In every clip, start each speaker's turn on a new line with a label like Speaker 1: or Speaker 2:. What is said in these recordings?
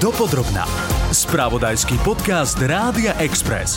Speaker 1: Dopodrobná. Spravodajský podcast Rádia Express.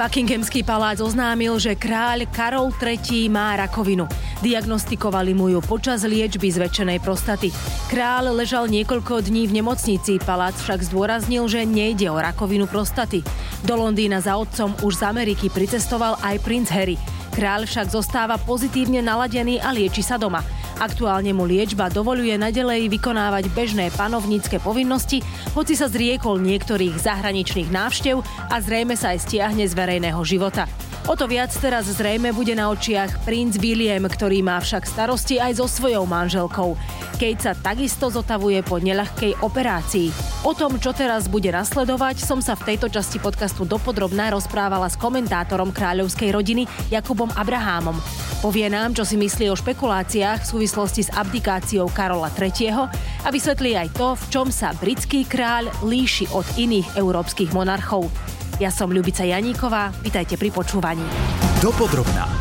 Speaker 2: Buckinghamský palác oznámil, že kráľ Karol III má rakovinu. Diagnostikovali mu ju počas liečby zväčšenej prostaty. Kráľ ležal niekoľko dní v nemocnici, palác však zdôraznil, že nejde o rakovinu prostaty. Do Londýna za otcom už z Ameriky pricestoval aj princ Harry. Kráľ však zostáva pozitívne naladený a lieči sa doma. Aktuálne mu liečba dovoluje nadalej vykonávať bežné panovnícke povinnosti, hoci sa zriekol niektorých zahraničných návštev a zrejme sa aj stiahne z verejného života. O to viac teraz zrejme bude na očiach princ William, ktorý má však starosti aj so svojou manželkou. Kate sa takisto zotavuje po neľahkej operácii. O tom, čo teraz bude nasledovať, som sa v tejto časti podcastu dopodrobná rozprávala s komentátorom kráľovskej rodiny Jakubom Abrahámom. Povie nám, čo si myslí o špekuláciách v súvislosti s abdikáciou Karola III. a vysvetlí aj to, v čom sa britský kráľ líši od iných európskych monarchov. Ja som Ľubica Janíková, vitajte pri počúvaní.
Speaker 1: Dopodrobná.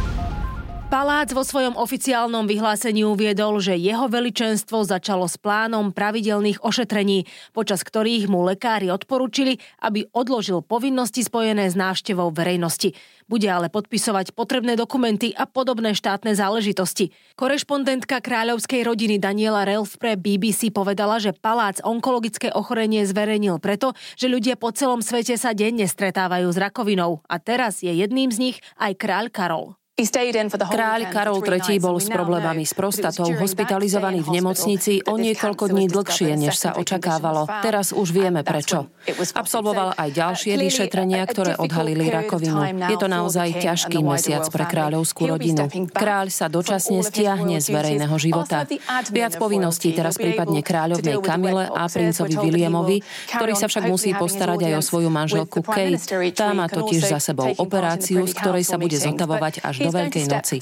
Speaker 2: Palác vo svojom oficiálnom vyhlásení uviedol, že jeho veličenstvo začalo s plánom pravidelných ošetrení, počas ktorých mu lekári odporúčili, aby odložil povinnosti spojené s návštevou verejnosti. Bude ale podpisovať potrebné dokumenty a podobné štátne záležitosti. Korešpondentka kráľovskej rodiny Daniela Relf pre BBC povedala, že palác onkologické ochorenie zverejnil preto, že ľudia po celom svete sa denne stretávajú s rakovinou a teraz je jedným z nich aj kráľ Karol.
Speaker 3: Kráľ Karol III bol s problémami s prostatou hospitalizovaný v nemocnici o niekoľko dní dlhšie, než sa očakávalo. Teraz už vieme prečo. Absolvoval aj ďalšie vyšetrenia, ktoré odhalili rakovinu. Je to naozaj ťažký mesiac pre kráľovskú rodinu. Kráľ sa dočasne stiahne z verejného života. Viac povinností teraz prípadne kráľovnej Kamile a princovi Williamovi, ktorý sa však musí postarať aj o svoju manželku Kate. Tá má totiž za sebou operáciu, z ktorej sa bude zotavovať až do Veľkej noci.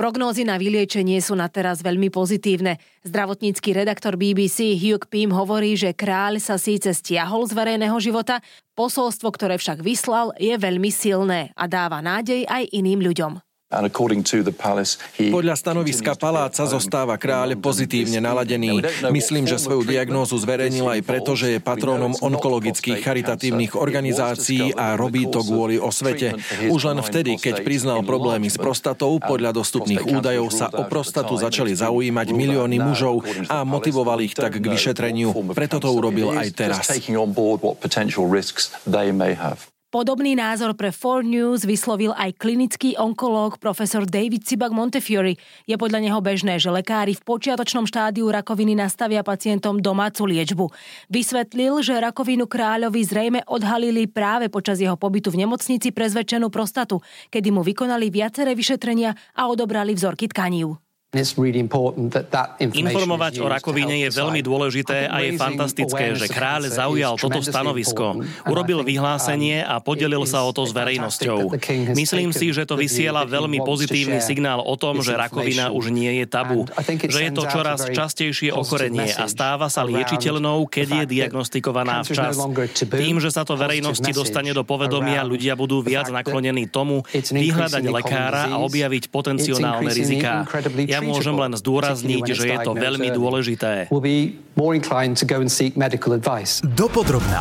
Speaker 2: Prognózy na vyliečenie sú na teraz veľmi pozitívne. Zdravotnícky redaktor BBC Hugh Pym hovorí, že kráľ sa síce stiahol z verejného života, posolstvo, ktoré však vyslal, je veľmi silné a dáva nádej aj iným ľuďom.
Speaker 4: Podľa stanoviska paláca zostáva kráľ pozitívne naladený. Myslím, že svoju diagnózu zverejnil aj preto, že je patrónom onkologických charitatívnych organizácií a robí to kvôli osvete. Už len vtedy, keď priznal problémy s prostatou, podľa dostupných údajov sa o prostatu začali zaujímať milióny mužov a motivoval ich tak k vyšetreniu. Preto to urobil aj teraz.
Speaker 2: Podobný názor pre 4 News vyslovil aj klinický onkológ profesor David Cibak Montefiore. Je podľa neho bežné, že lekári v počiatočnom štádiu rakoviny nastavia pacientom domácu liečbu. Vysvetlil, že rakovinu kráľovi zrejme odhalili práve počas jeho pobytu v nemocnici pre zväčšenú prostatu, kedy mu vykonali viaceré vyšetrenia a odobrali vzorky tkanív.
Speaker 5: Informovať o rakovine je veľmi dôležité a je fantastické, že kráľ zaujal toto stanovisko. Urobil vyhlásenie a podelil sa o to s verejnosťou. Myslím si, že to vysiela veľmi pozitívny signál o tom, že rakovina už nie je tabu. Že je to čoraz častejšie ochorenie a stáva sa liečiteľnou, keď je diagnostikovaná včas. Tým, že sa to verejnosti dostane do povedomia, ľudia budú viac naklonení tomu vyhľadať lekára a objaviť potenciálne riziká. Ja môžem len zdôrazniť, že je to veľmi dôležité.
Speaker 1: Dopodrobná.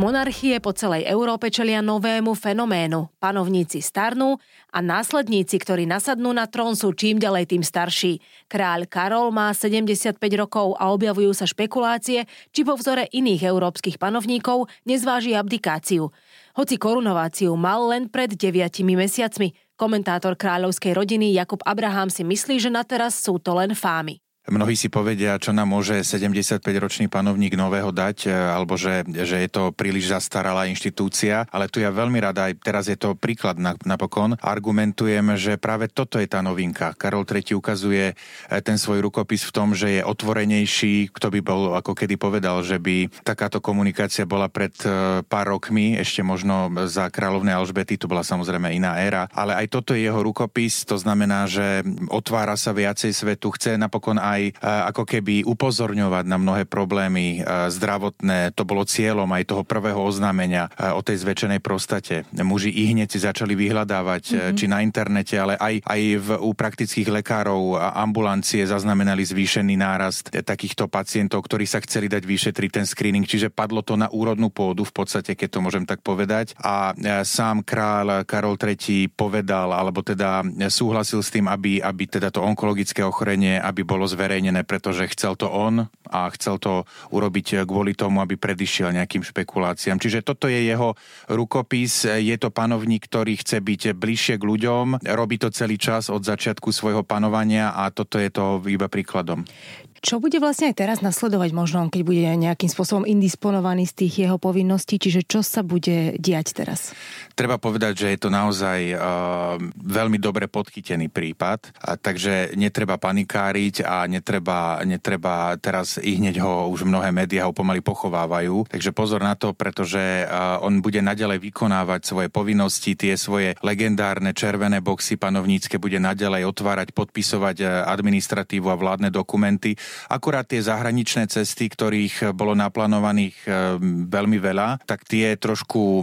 Speaker 2: Monarchie po celej Európe čelia novému fenoménu. Panovníci starnú a následníci, ktorí nasadnú na trón, sú čím ďalej tým starší. Kráľ Karol má 75 rokov a objavujú sa špekulácie, či po vzore iných európskych panovníkov nezváži abdikáciu. Hoci korunováciu mal len pred 9 mesiacmi, Komentátor kráľovskej rodiny Jakub Abraham si myslí, že na teraz sú to len fámy.
Speaker 6: Mnohí si povedia, čo nám môže 75-ročný panovník nového dať, e, alebo že, že je to príliš zastaralá inštitúcia, ale tu ja veľmi rada, aj teraz je to príklad napokon, argumentujem, že práve toto je tá novinka. Karol III ukazuje e, ten svoj rukopis v tom, že je otvorenejší, kto by bol ako kedy povedal, že by takáto komunikácia bola pred e, pár rokmi, ešte možno za kráľovnej Alžbety, to bola samozrejme iná éra, ale aj toto je jeho rukopis, to znamená, že otvára sa viacej svetu, chce napokon aj ako keby upozorňovať na mnohé problémy zdravotné. To bolo cieľom aj toho prvého oznámenia o tej zväčšenej prostate. Muži i hneď si začali vyhľadávať mm-hmm. či na internete, ale aj, aj v, u praktických lekárov a ambulancie zaznamenali zvýšený nárast takýchto pacientov, ktorí sa chceli dať vyšetriť ten screening, čiže padlo to na úrodnú pôdu v podstate, keď to môžem tak povedať. A sám kráľ Karol III povedal, alebo teda súhlasil s tým, aby, aby teda to onkologické ochorenie, aby bolo zverejnené, pretože chcel to on a chcel to urobiť kvôli tomu, aby predišiel nejakým špekuláciám. Čiže toto je jeho rukopis. Je to panovník, ktorý chce byť bližšie k ľuďom, robí to celý čas od začiatku svojho panovania a toto je to iba príkladom.
Speaker 7: Čo bude vlastne aj teraz nasledovať možno, keď bude nejakým spôsobom indisponovaný z tých jeho povinností, čiže čo sa bude diať teraz?
Speaker 6: Treba povedať, že je to naozaj uh, veľmi dobre podchytený prípad, a takže netreba panikáriť a netreba, netreba teraz i hneď ho už mnohé médiá ho pomaly pochovávajú. Takže pozor na to, pretože uh, on bude naďalej vykonávať svoje povinnosti, tie svoje legendárne červené boxy panovnícke bude naďalej otvárať, podpisovať uh, administratívu a vládne dokumenty Akurát tie zahraničné cesty, ktorých bolo naplánovaných e, veľmi veľa, tak tie trošku e,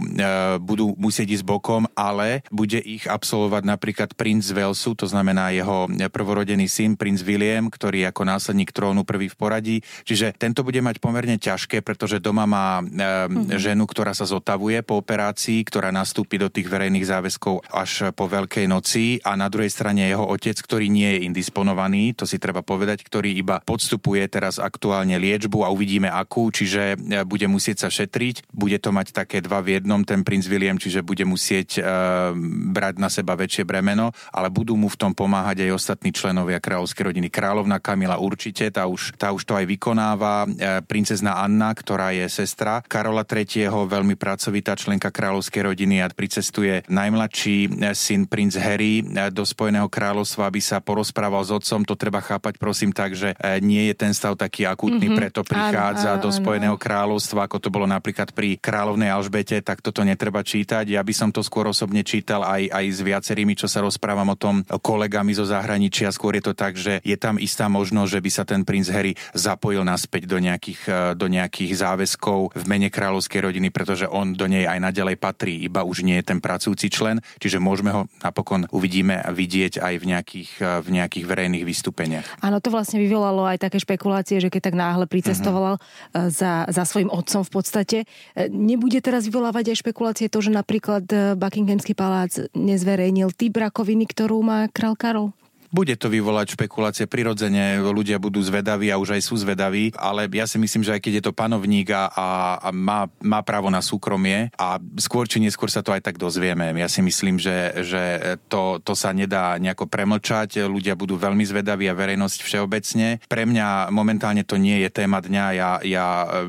Speaker 6: budú musieť ísť bokom, ale bude ich absolvovať napríklad princ Walesu, to znamená jeho prvorodený syn, princ William, ktorý ako následník trónu prvý v poradí. Čiže tento bude mať pomerne ťažké, pretože doma má mm-hmm. ženu, ktorá sa zotavuje po operácii, ktorá nastúpi do tých verejných záväzkov až po Veľkej noci a na druhej strane jeho otec, ktorý nie je indisponovaný, to si treba povedať, ktorý iba po podstupuje teraz aktuálne liečbu a uvidíme akú, čiže e, bude musieť sa šetriť. Bude to mať také dva v jednom, ten princ William, čiže bude musieť uh, brať na seba väčšie bremeno, ale budú mu v tom pomáhať aj ostatní členovia kráľovskej rodiny. Kráľovna Kamila určite, tá už, tá už to aj vykonáva. Uh, princezna Anna, ktorá je sestra Karola III, veľmi pracovitá členka kráľovskej rodiny a pricestuje najmladší syn princ Harry do Spojeného kráľovstva, aby sa porozprával s otcom. To treba chápať prosím tak, že nie je ten stav taký akútny, mm-hmm. preto prichádza áno, áno, do Spojeného kráľovstva, ako to bolo napríklad pri kráľovnej Alžbete, tak toto netreba čítať. Ja by som to skôr osobne čítal aj, aj s viacerými, čo sa rozprávam o tom kolegami zo zahraničia. Skôr je to tak, že je tam istá možnosť, že by sa ten princ Harry zapojil naspäť do nejakých, e, do nejakých záväzkov v mene kráľovskej rodiny, pretože on do nej aj naďalej patrí, iba už nie je ten pracujúci člen, čiže môžeme ho napokon uvidíme a vidieť aj v nejakých, e, v nejakých verejných vystúpeniach.
Speaker 7: Áno, to vlastne vyvolalo aj aj také špekulácie, že keď tak náhle pricestoval uh-huh. za, za svojim otcom v podstate. E, nebude teraz vyvolávať aj špekulácie to, že napríklad e, Buckinghamský palác nezverejnil typ rakoviny, ktorú má král Karol?
Speaker 6: Bude to vyvolať špekulácie prirodzene, ľudia budú zvedaví a už aj sú zvedaví, ale ja si myslím, že aj keď je to panovník a, a má, má právo na súkromie a skôr či neskôr sa to aj tak dozvieme. Ja si myslím, že, že to, to sa nedá nejako premlčať, ľudia budú veľmi zvedaví a verejnosť všeobecne. Pre mňa momentálne to nie je téma dňa, ja, ja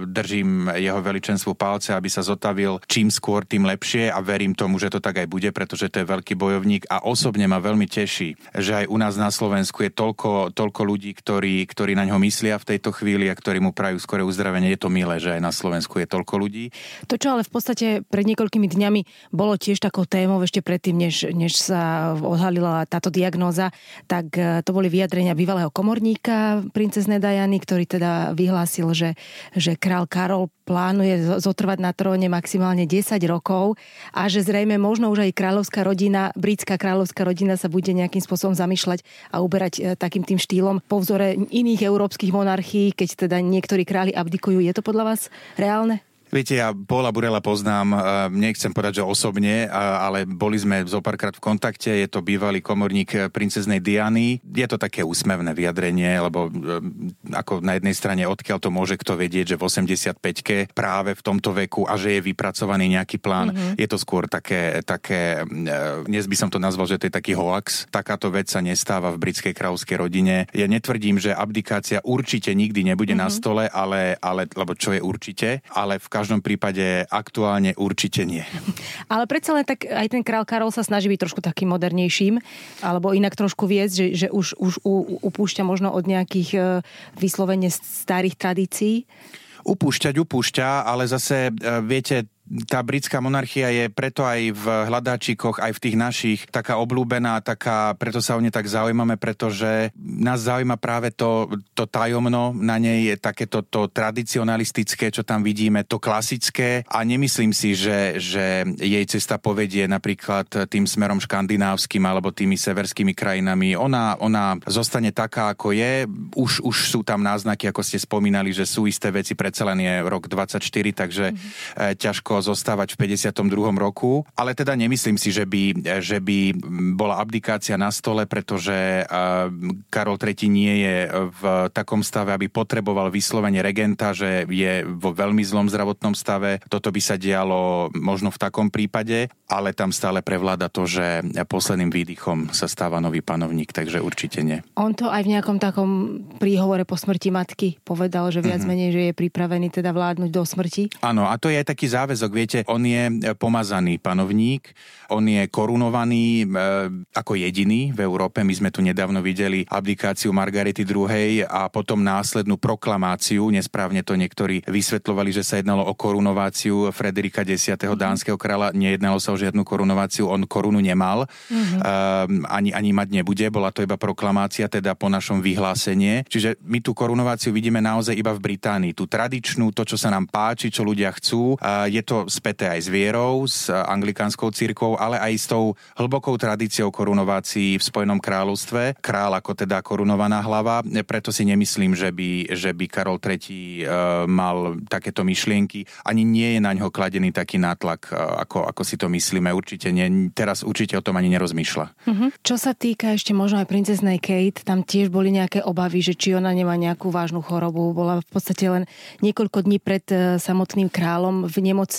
Speaker 6: držím jeho veličenstvu palce, aby sa zotavil čím skôr, tým lepšie a verím tomu, že to tak aj bude, pretože to je veľký bojovník a osobne ma veľmi teší, že aj u nás nás na Slovensku je toľko, toľko ľudí, ktorí, ktorí na ňo myslia v tejto chvíli a ktorí mu prajú skore uzdravenie. Je to milé, že aj na Slovensku je toľko ľudí.
Speaker 7: To, čo ale v podstate pred niekoľkými dňami bolo tiež takou témou ešte predtým, než, než sa odhalila táto diagnóza, tak e, to boli vyjadrenia bývalého komorníka princeznej Dajany, ktorý teda vyhlásil, že, že král Karol plánuje zotrvať na tróne maximálne 10 rokov a že zrejme možno už aj kráľovská rodina, britská kráľovská rodina sa bude nejakým spôsobom zamýšľať uberať a uberať e, takým tým štýlom po vzore iných európskych monarchií, keď teda niektorí králi abdikujú. Je to podľa vás reálne?
Speaker 6: Viete, ja Paula Burela poznám, e, nechcem povedať, že osobne, ale boli sme zo párkrát v kontakte, je to bývalý komorník e, princeznej Diany. Je to také úsmevné vyjadrenie, lebo ako na jednej strane odkiaľ to môže kto vedieť, že v 85-ke práve v tomto veku a že je vypracovaný nejaký plán, mm-hmm. je to skôr také, také, dnes by som to nazval, že to je taký hoax. Takáto vec sa nestáva v britskej kráľovskej rodine. Ja netvrdím, že abdikácia určite nikdy nebude mm-hmm. na mhm. stole, ale, ale, lebo čo je určite, ale v každom prípade aktuálne určite nie.
Speaker 7: Ale predsa len tak aj ten král Karol sa snaží byť trošku takým modernejším, alebo inak trošku viesť, že, že už, už upúšťa možno od nejakých e, vyslovene starých tradícií.
Speaker 6: Upúšťať, upúšťa, ale zase, e, viete, tá britská monarchia je preto aj v hľadáčikoch, aj v tých našich taká oblúbená, taká, preto sa o ne tak zaujímame, pretože nás zaujíma práve to, to tajomno na nej, je takéto to tradicionalistické, čo tam vidíme, to klasické a nemyslím si, že, že jej cesta povedie napríklad tým smerom škandinávskym alebo tými severskými krajinami. Ona, ona zostane taká, ako je. Už, už sú tam náznaky, ako ste spomínali, že sú isté veci, predsa len je rok 24, takže mm-hmm. ťažko zostávať v 52. roku. Ale teda nemyslím si, že by, že by bola abdikácia na stole, pretože Karol III nie je v takom stave, aby potreboval vyslovene regenta, že je vo veľmi zlom zdravotnom stave. Toto by sa dialo možno v takom prípade, ale tam stále prevláda to, že posledným výdychom sa stáva nový panovník, takže určite nie.
Speaker 7: On to aj v nejakom takom príhovore po smrti matky povedal, že viac mm-hmm. menej, že je pripravený teda vládnuť do smrti.
Speaker 6: Áno, a to je aj taký záväzok. Viete, on je pomazaný panovník, on je korunovaný e, ako jediný v Európe. My sme tu nedávno videli abdikáciu Margarety II. a potom následnú proklamáciu. Nesprávne to niektorí vysvetľovali, že sa jednalo o korunováciu Frederika X. Dánskeho kráľa. Nejednalo sa o žiadnu korunováciu, on korunu nemal. Mm-hmm. E, ani, ani mať nebude, bola to iba proklamácia, teda po našom vyhlásenie. Čiže my tú korunováciu vidíme naozaj iba v Británii. Tú tradičnú, to, čo sa nám páči, čo ľudia chcú. Je to späté aj s vierou, s anglikánskou církou, ale aj s tou hlbokou tradíciou korunovácií v Spojenom kráľovstve. Král ako teda korunovaná hlava. Preto si nemyslím, že by, že by Karol III e, mal takéto myšlienky. Ani nie je na ňo kladený taký nátlak, e, ako, ako si to myslíme. Určite nie. Teraz určite o tom ani nerozmýšľa.
Speaker 7: Uh-huh. Čo sa týka ešte možno aj princeznej Kate, tam tiež boli nejaké obavy, že či ona nemá nejakú vážnu chorobu. Bola v podstate len niekoľko dní pred e, samotným kráľom v nemocnici.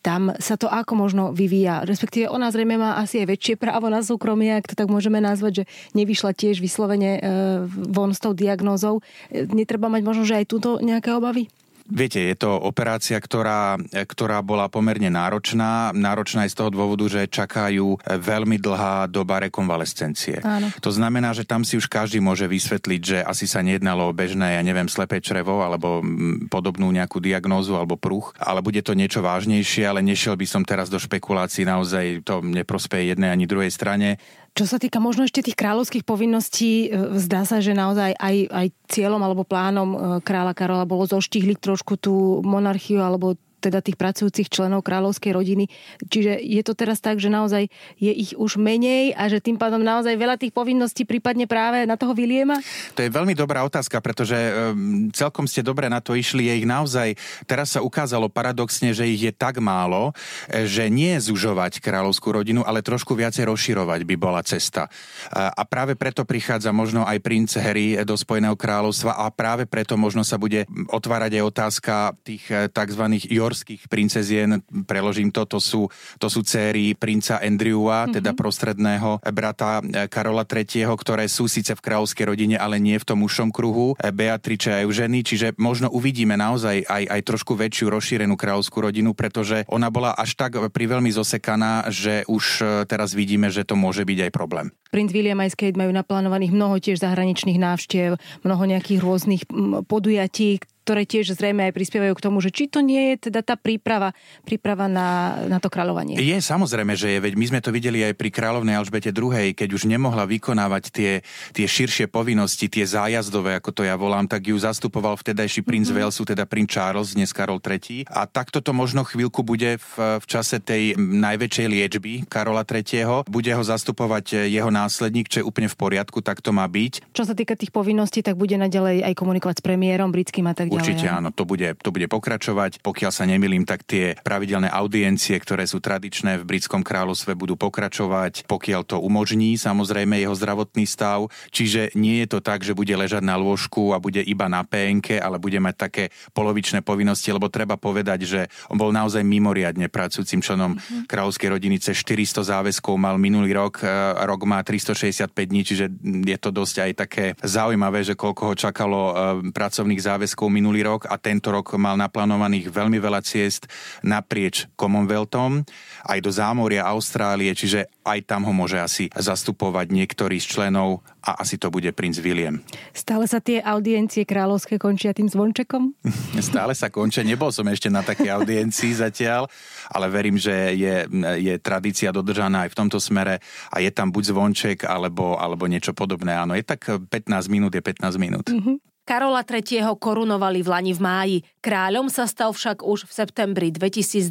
Speaker 7: Tam sa to ako možno vyvíja? Respektíve ona zrejme má asi aj väčšie právo na súkromie, ak to tak môžeme nazvať, že nevyšla tiež vyslovene e, von s tou diagnózou. E, netreba mať možno, že aj túto nejaké obavy?
Speaker 6: Viete, je to operácia, ktorá, ktorá bola pomerne náročná. Náročná aj z toho dôvodu, že čakajú veľmi dlhá doba rekonvalescencie. Áno. To znamená, že tam si už každý môže vysvetliť, že asi sa nejednalo o bežné, ja neviem, slepé črevo alebo podobnú nejakú diagnózu alebo pruch, ale bude to niečo vážnejšie, ale nešiel by som teraz do špekulácií, naozaj to neprospeje jednej ani druhej strane.
Speaker 7: Čo sa týka možno ešte tých kráľovských povinností, e, zdá sa, že naozaj aj, aj cieľom alebo plánom e, kráľa Karola bolo zoštihliť trošku tú monarchiu alebo teda tých pracujúcich členov kráľovskej rodiny. Čiže je to teraz tak, že naozaj je ich už menej a že tým pádom naozaj veľa tých povinností prípadne práve na toho Viliema?
Speaker 6: To je veľmi dobrá otázka, pretože um, celkom ste dobre na to išli. Je ich naozaj, teraz sa ukázalo paradoxne, že ich je tak málo, e, že nie zužovať kráľovskú rodinu, ale trošku viacej rozširovať by bola cesta. A práve preto prichádza možno aj princ Harry do Spojeného kráľovstva a práve preto možno sa bude otvárať aj otázka tých e, tzv norských princezien, preložím to, to sú, to sú céry princa Andrewa, mm-hmm. teda prostredného brata eh, Karola III., ktoré sú síce v kráľovskej rodine, ale nie v tom ušom kruhu, eh, Beatrice a Eugeny, čiže možno uvidíme naozaj aj, aj trošku väčšiu rozšírenú kráľovskú rodinu, pretože ona bola až tak priveľmi zosekaná, že už eh, teraz vidíme, že to môže byť aj problém.
Speaker 7: Prince William aj Kate majú naplánovaných mnoho tiež zahraničných návštev, mnoho nejakých rôznych podujatí, ktoré tiež zrejme aj prispievajú k tomu, že či to nie je teda tá príprava, príprava na, na to kráľovanie.
Speaker 6: Je samozrejme, že je, veď my sme to videli aj pri kráľovnej Alžbete II, keď už nemohla vykonávať tie, tie širšie povinnosti, tie zájazdové, ako to ja volám, tak ju zastupoval vtedajší princ mm-hmm. Walesu, teda princ Charles, dnes Karol III. A takto to možno chvíľku bude v, v čase tej najväčšej liečby Karola III. Bude ho zastupovať jeho následník, čo je úplne v poriadku, tak to má byť.
Speaker 7: Čo sa týka tých povinností, tak bude naďalej aj komunikovať s premiérom britským a tak ďalej.
Speaker 6: Určite áno, to bude, to bude pokračovať. Pokiaľ sa nemilím, tak tie pravidelné audiencie, ktoré sú tradičné v britskom kráľovstve, budú pokračovať, pokiaľ to umožní samozrejme jeho zdravotný stav. Čiže nie je to tak, že bude ležať na lôžku a bude iba na PNK, ale bude mať také polovičné povinnosti, lebo treba povedať, že on bol naozaj mimoriadne pracujúcim členom mm-hmm. kráľovskej rodiny. Cez 400 záväzkov mal minulý rok, e, rok má 365 dní, čiže je to dosť aj také zaujímavé, že koľko ho čakalo e, pracovných záväzkov minulý rok a tento rok mal naplánovaných veľmi veľa ciest naprieč Commonwealthom, aj do zámoria Austrálie, čiže aj tam ho môže asi zastupovať niektorý z členov a asi to bude princ William.
Speaker 2: Stále sa tie audiencie kráľovské končia tým zvončekom?
Speaker 6: Stále sa končia, nebol som ešte na takej audiencii zatiaľ, ale verím, že je, je tradícia dodržaná aj v tomto smere a je tam buď zvonček alebo, alebo niečo podobné. Áno, je tak 15 minút, je 15 minút. Mm-hmm.
Speaker 2: Karola III. korunovali v Lani v máji. Kráľom sa stal však už v septembri 2022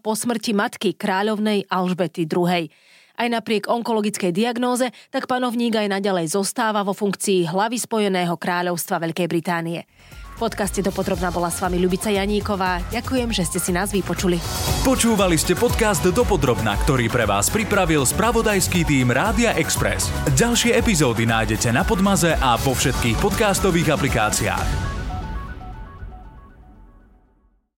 Speaker 2: po smrti matky kráľovnej Alžbety II. Aj napriek onkologickej diagnóze, tak panovník aj naďalej zostáva vo funkcii hlavy Spojeného kráľovstva Veľkej Británie podcaste Dopodrobná bola s vami Ľubica Janíková. Ďakujem, že ste si nás vypočuli.
Speaker 1: Počúvali ste podcast Dopodrobná, ktorý pre vás pripravil spravodajský tým Rádia Express. Ďalšie epizódy nájdete na Podmaze a vo všetkých podcastových aplikáciách.